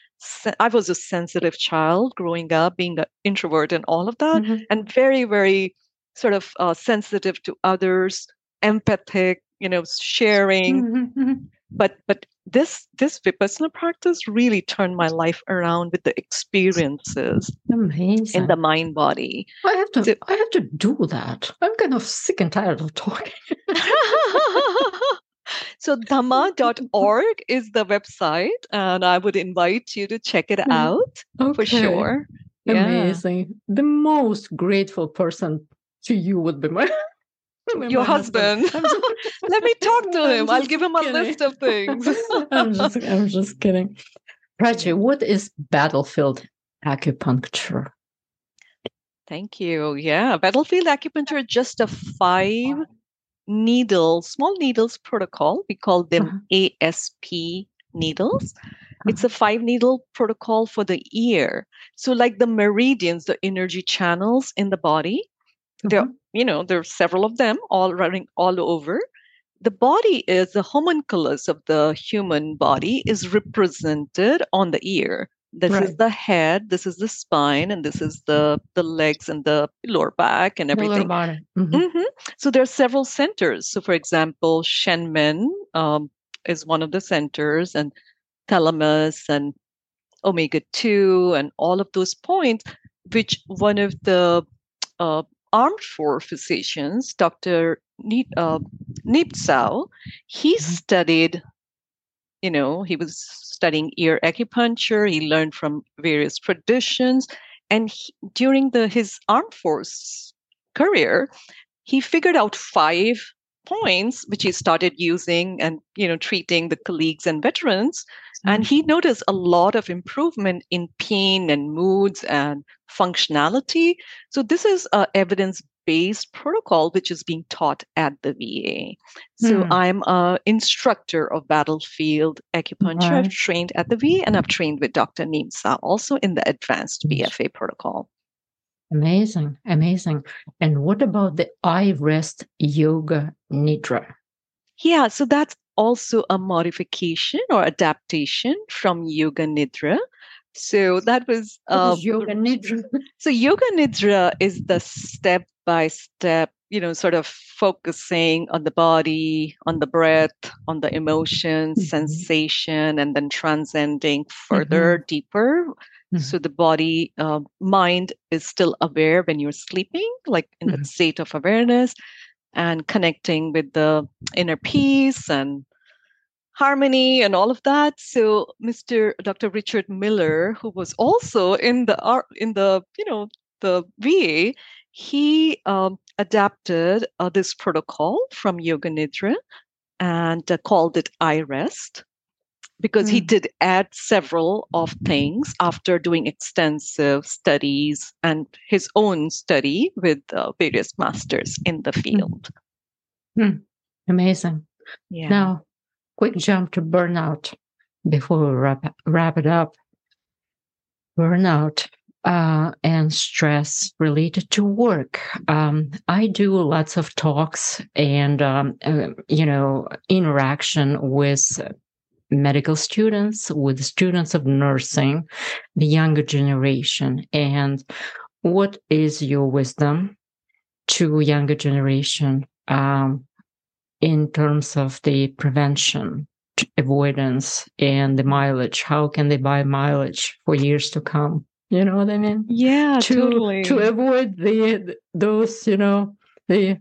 i was a sensitive child growing up being an introvert and all of that mm-hmm. and very very sort of uh, sensitive to others empathic you know sharing mm-hmm. mm-hmm. But but this this vipassana practice really turned my life around with the experiences Amazing. in the mind body. I have to so, I have to do that. I'm kind of sick and tired of talking. [laughs] so dhamma.org is the website and I would invite you to check it hmm. out okay. for sure. Amazing. Yeah. The most grateful person to you would be my [laughs] your husband. husband. [laughs] Let me talk to him. I'll give him a kidding. list of things. [laughs] I'm just I'm just kidding. Prachi, what is battlefield acupuncture? Thank you. Yeah, battlefield acupuncture is just a five needle, small needles protocol. We call them uh-huh. ASP needles. Uh-huh. It's a five needle protocol for the ear. So, like the meridians, the energy channels in the body, there mm-hmm. You know there are several of them all running all over the body is the homunculus of the human body is represented on the ear this right. is the head this is the spine and this is the the legs and the lower back and everything mm-hmm. Mm-hmm. so there are several centers so for example shenmen um, is one of the centers and thalamus and omega 2 and all of those points which one of the uh, armed force physicians, Dr. Uh, Niemtzow, he mm-hmm. studied, you know, he was studying ear acupuncture. He learned from various traditions. And he, during the his armed force career, he figured out five points which he started using and you know treating the colleagues and veterans and he noticed a lot of improvement in pain and moods and functionality. So this is a evidence based protocol which is being taught at the VA. So hmm. I'm an instructor of battlefield acupuncture. Right. I've trained at the VA and I've trained with Dr. Niemtzow also in the advanced BFA protocol. Amazing, amazing. And what about the iRest yoga nidra? Yeah, so that's also a modification or adaptation from yoga nidra. So that was uh, yoga nidra. [laughs] so yoga nidra is the step by step, you know, sort of focusing on the body, on the breath, on the emotion, mm-hmm. sensation, and then transcending further, mm-hmm. deeper. Mm-hmm. So the body, uh, mind is still aware when you're sleeping, like in the mm-hmm. state of awareness, and connecting with the inner peace and harmony and all of that. So Mr. Dr. Richard Miller, who was also in the in the you know the VA, he um, adapted uh, this protocol from Yoga Nidra and uh, called it iRest because mm. he hmm. did add several of things after doing extensive studies and his own study with uh, various masters in the hmm. field. Mm. Amazing. Yeah. Now, quick jump to burnout before we wrap, wrap it up. Burnout uh, and stress related to work. Um, I do lots of talks and, um, uh, you know, interaction with medical students, with students of nursing, the younger generation. And what is your wisdom to younger generation um, in terms of the prevention, avoidance, and the mileage? How can they buy mileage for years to come? You know what I mean? Yeah, to, totally. To avoid the those, you know, the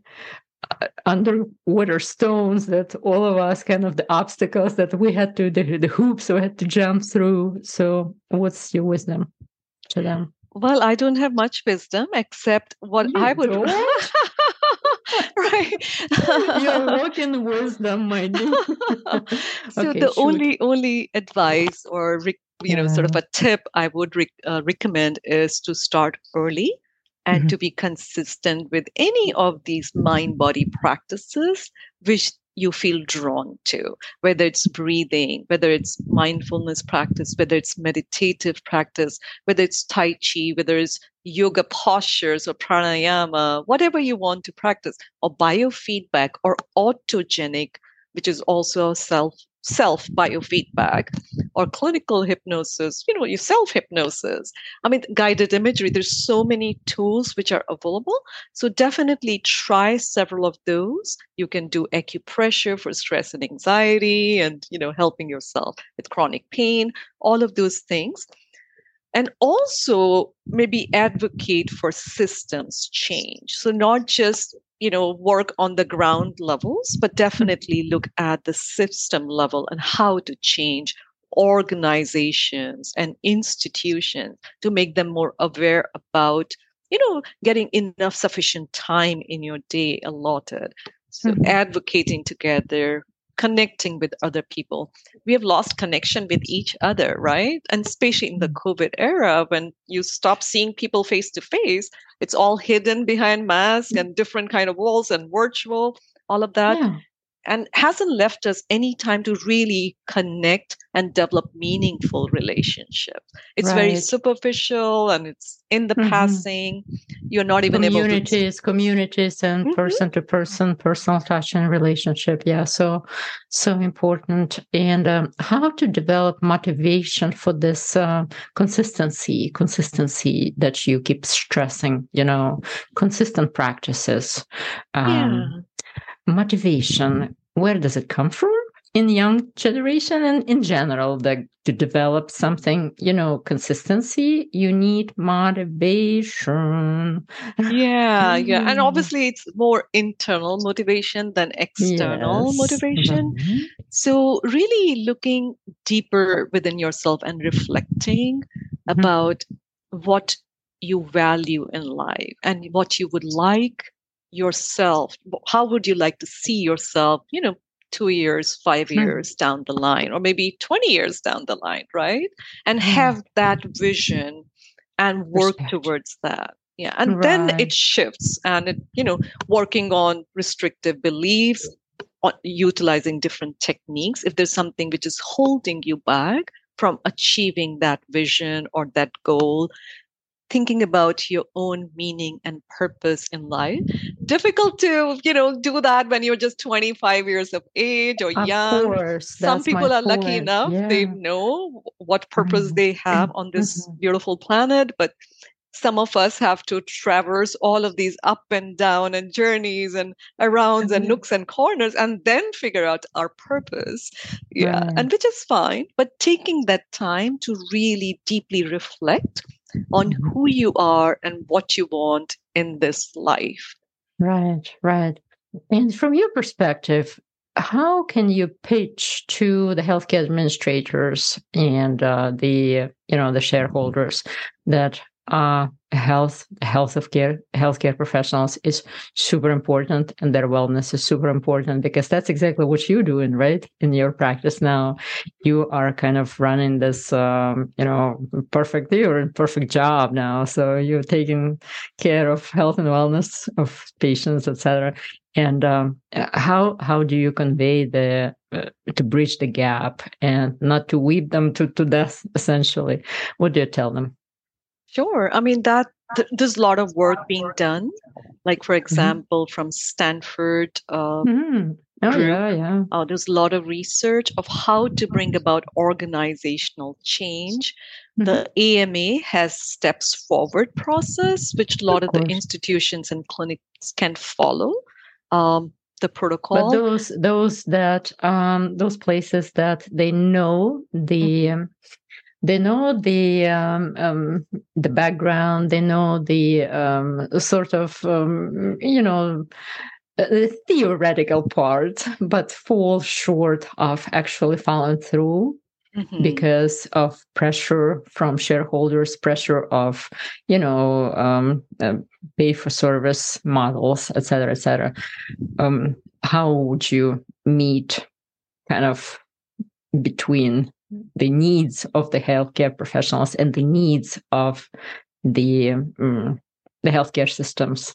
uh, underwater stones that all of us kind of the obstacles that we had to the, the hoops we had to jump through. So, what's your wisdom to them? Well, I don't have much wisdom except what you I would. [laughs] [laughs] right. [laughs] You're [laughs] walking wisdom, my dear. so okay, the shoot. only only advice or you know sort of a tip I would re- uh, recommend is to start early and mm-hmm. to be consistent with any of these mind body practices which you feel drawn to, whether it's breathing, whether it's mindfulness practice, whether it's meditative practice, whether it's Tai Chi, whether it's yoga postures or pranayama, whatever you want to practice, or biofeedback or autogenic, which is also self self biofeedback or clinical hypnosis, you know, your self hypnosis. I mean, guided imagery, there's so many tools which are available. So definitely try several of those. You can do acupressure for stress and anxiety and, you know, helping yourself with chronic pain, all of those things and also maybe advocate for systems change. So not just you know work on the ground levels but definitely look at the system level and how to change organizations and institutions to make them more aware about you know getting enough sufficient time in your day allotted. So mm-hmm. advocating together connecting with other people. We have lost connection with each other, right? And especially in the mm. COVID era, when you stop seeing people face to face, it's all hidden behind masks mm. and different kind of walls and virtual, all of that. Yeah and hasn't left us any time to really connect and develop meaningful relationships. It's right. very superficial and it's in the mm-hmm. passing. You're not even communities, able to communities, and person to person, personal touch and relationship. Yeah, so so important. And um, how to develop motivation for this uh, consistency, consistency that you keep stressing. You know, consistent practices. Um, yeah motivation where does it come from in young generation and in general that to develop something you know consistency you need motivation yeah [laughs] yeah and obviously it's more internal motivation than external yes. motivation mm-hmm. so really looking deeper within yourself and reflecting mm-hmm. about what you value in life and what you would like yourself how would you like to see yourself you know two years five hmm. years down the line or maybe 20 years down the line right and have that vision and work Respect. towards that yeah and right. then it shifts and it you know working on restrictive beliefs on utilizing different techniques if there's something which is holding you back from achieving that vision or that goal thinking about your own meaning and purpose in life. Difficult to, you know, do that when you're just 25 years of age or of young. Course, Some people are point. lucky enough, yeah. they know what purpose mm-hmm. they have on this mm-hmm. beautiful planet, but some of us have to traverse all of these up and down and journeys and arounds mm-hmm. and nooks and corners and then figure out our purpose yeah right. and which is fine but taking that time to really deeply reflect on who you are and what you want in this life. Right right. And from your perspective how can you pitch to the healthcare administrators and uh, the you know the shareholders that uh, health health of care healthcare professionals is super important and their wellness is super important because that's exactly what you're doing right in your practice now. You are kind of running this um, you know perfect you're in perfect job now. So you're taking care of health and wellness of patients etc and um, how how do you convey the uh, to bridge the gap and not to weep them to, to death essentially? What do you tell them Sure. I mean, that th- there's a lot of work being done. Like, for mm-hmm. example, mm-hmm. from Stanford. Uh, mm-hmm. Oh, group, yeah, yeah. Uh, there's a lot of research of how to bring about organizational change. Mm-hmm. The AMA has steps forward process, which a lot of, of the institutions and clinics can follow. Um, the protocol. But those those that um, those places that they know the mm-hmm. um, they know the um, um, the background they know the um, sort of um, you know the theoretical part but fall short of actually following through mm-hmm. because of pressure from shareholders pressure of you know um, uh, pay for service models et cetera et cetera um, how would you meet kind of between the needs of the healthcare professionals and the needs of the um, the healthcare systems.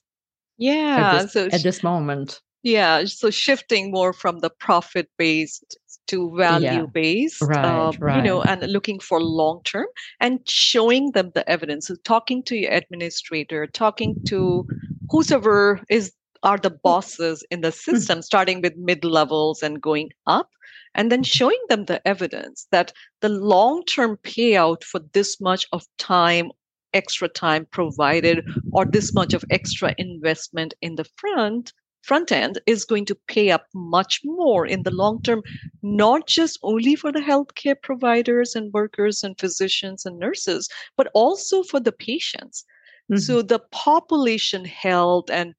Yeah, at this, so at this moment. Yeah, so shifting more from the profit based to value based, yeah. right, um, right. you know, and looking for long term and showing them the evidence. So talking to your administrator, talking to whosoever is are the bosses in the hmm. system, starting with mid levels and going up, and then showing them the evidence that the long term payout for this much of time extra time provided or this much of extra investment in the front front end is going to pay up much more in the long term not just only for the healthcare providers and workers and physicians and nurses but also for the patients mm-hmm. so the population health and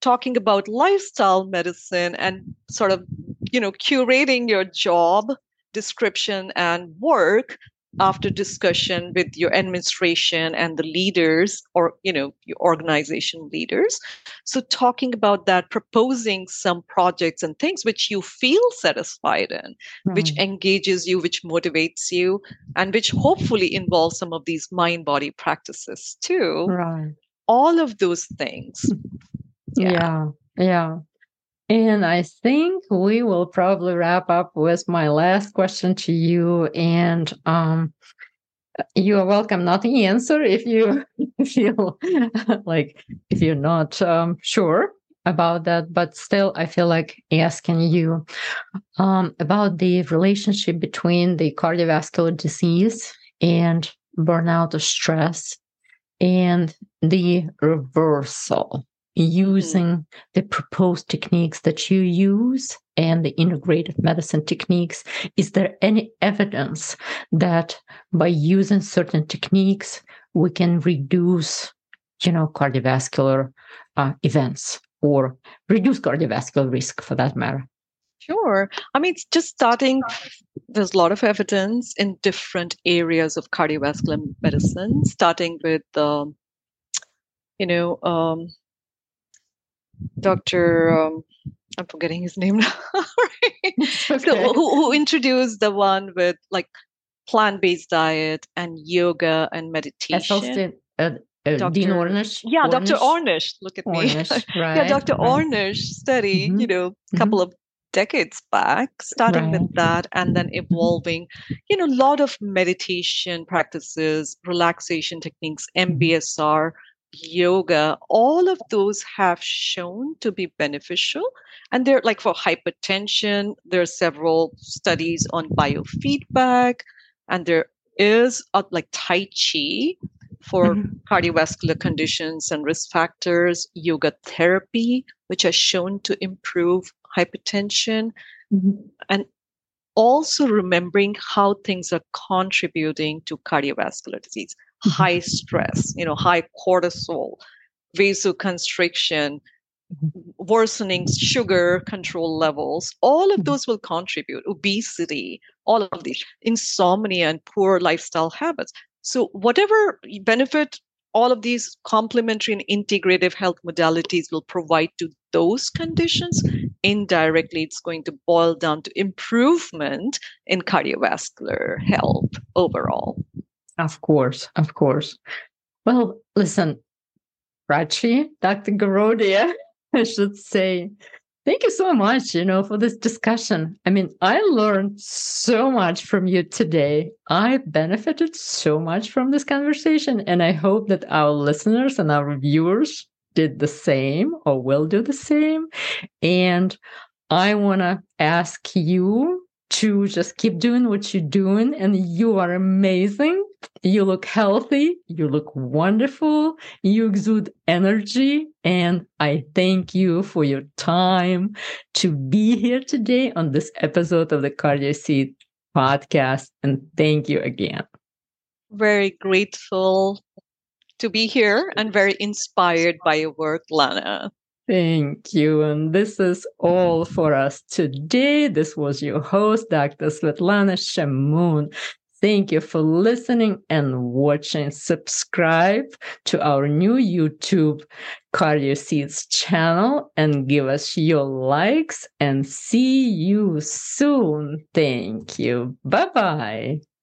talking about lifestyle medicine and sort of you know curating your job description and work after discussion with your administration and the leaders or you know your organization leaders. So talking about that proposing some projects and things which you feel satisfied in right. which hmm. engages you which motivates you and which hopefully involves some of these mind body practices too. Right. All of those things hmm. Yeah. yeah. Yeah. And I think we will probably wrap up with my last question to you. And um, you are welcome not to answer if you [laughs] feel like if you're not um, sure about that. But still, I feel like asking you um, about the relationship between the cardiovascular disease and burnout or stress and the reversal. Using the proposed techniques that you use and the integrative medicine techniques is there any evidence that by using certain techniques we can reduce you know cardiovascular uh, events or reduce cardiovascular risk for that matter Sure. I mean, it's just starting, there's a lot of evidence in different areas of cardiovascular medicine, starting with, um, you know, um, Dr. Um, I'm forgetting his name [laughs] now. okay. So, who, who introduced the one with like plant-based diet and yoga and meditation? Uh, uh, Dr. Dean Ornish. Yeah, Ornish? Dr. Ornish. Look at Ornish, [laughs] me. Right, yeah, Dr. Right. Ornish study, mm-hmm. you know, a couple mm-hmm. of decades back, starting right. with that and then evolving, you know, a lot of meditation practices, relaxation techniques, MBSR, yoga, all of those have shown to be beneficial. And they're like for hypertension, there are several studies on biofeedback, and there is like Tai Chi for mm-hmm. cardiovascular conditions and risk factors, yoga therapy, which has shown to improve hypertension, mm-hmm. and also remembering how things are contributing to cardiovascular disease. High stress, you know, high cortisol, vasoconstriction, mm-hmm. worsening sugar control levels, all of mm-hmm. those will contribute. Obesity, all of these, insomnia, and poor lifestyle habits. So, whatever benefit all of these complementary and integrative health modalities will provide to those conditions, indirectly, it's going to boil down to improvement in cardiovascular health overall. Of course, of course. Well, listen, Prachi, Dr. Garodia, [laughs] I should say, Thank you so much, you know, for this discussion. I mean, I learned so much from you today. I benefited so much from this conversation, and I hope that our listeners and our viewers did the same or will do the same. And I want to ask you to just keep doing what you're doing and you are amazing. You look healthy. You look wonderful. You exude energy and i thank you for your time to be here today on this episode of the cardio seed podcast and thank you again. Very grateful to be here and very inspired by your work lana Thank you. And this is all for us today. This was your host, Dr. Svetlana Shamoon. Thank you for listening and watching. Subscribe to our new YouTube Cardio Seeds channel and give us your likes and see you soon. Thank you. Bye bye.